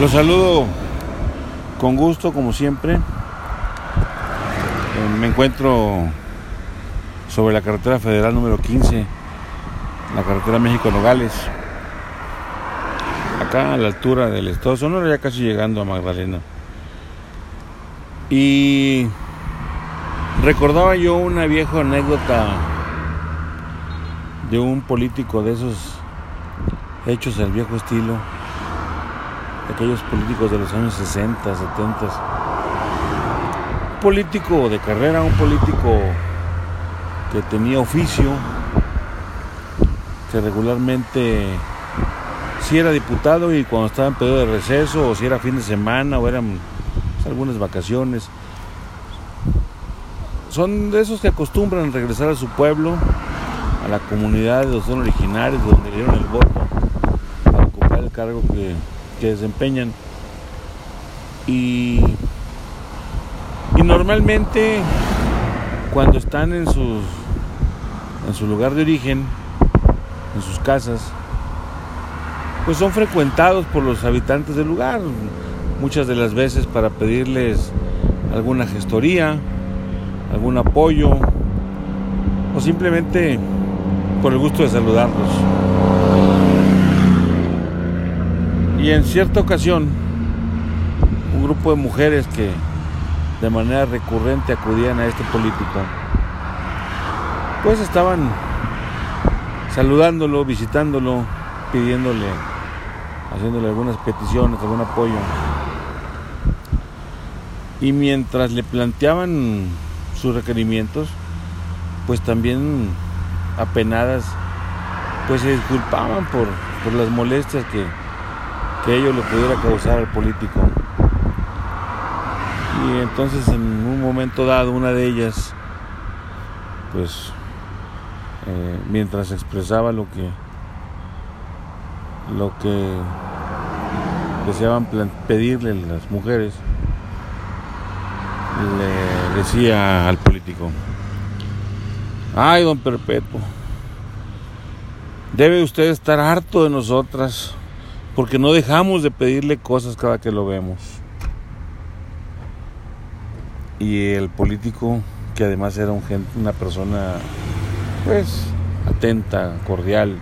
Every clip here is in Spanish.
Los saludo con gusto, como siempre. Eh, me encuentro sobre la carretera federal número 15, la carretera México-Nogales. Acá a la altura del Estado Sonora, ya casi llegando a Magdalena. Y recordaba yo una vieja anécdota de un político de esos hechos al viejo estilo aquellos políticos de los años 60, 70. Un político de carrera, un político que tenía oficio, que regularmente si era diputado y cuando estaba en periodo de receso, o si era fin de semana, o eran pues, algunas vacaciones. Son de esos que acostumbran regresar a su pueblo, a la comunidad de los son originarios, de donde dieron el voto, para ocupar el cargo que que desempeñan. Y, y normalmente cuando están en, sus, en su lugar de origen, en sus casas, pues son frecuentados por los habitantes del lugar, muchas de las veces para pedirles alguna gestoría, algún apoyo o simplemente por el gusto de saludarlos. Y en cierta ocasión, un grupo de mujeres que de manera recurrente acudían a este político, pues estaban saludándolo, visitándolo, pidiéndole, haciéndole algunas peticiones, algún apoyo. Y mientras le planteaban sus requerimientos, pues también apenadas, pues se disculpaban por, por las molestias que, que ello le pudiera causar al político. Y entonces en un momento dado una de ellas, pues eh, mientras expresaba lo que lo que deseaban pedirle las mujeres, le decía al político, ay don Perpetuo, debe usted estar harto de nosotras porque no dejamos de pedirle cosas cada que lo vemos. Y el político, que además era un una persona, pues, atenta, cordial,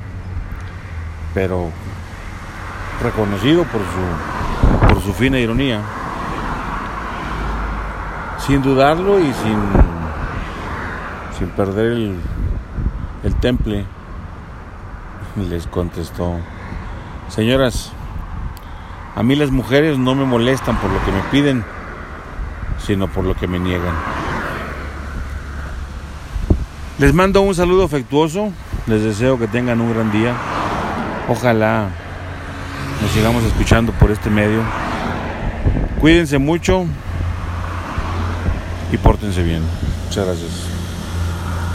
pero reconocido por su, por su fina ironía, sin dudarlo y sin, sin perder el, el temple, les contestó, Señoras, a mí las mujeres no me molestan por lo que me piden, sino por lo que me niegan. Les mando un saludo afectuoso, les deseo que tengan un gran día. Ojalá nos sigamos escuchando por este medio. Cuídense mucho y pórtense bien. Muchas gracias.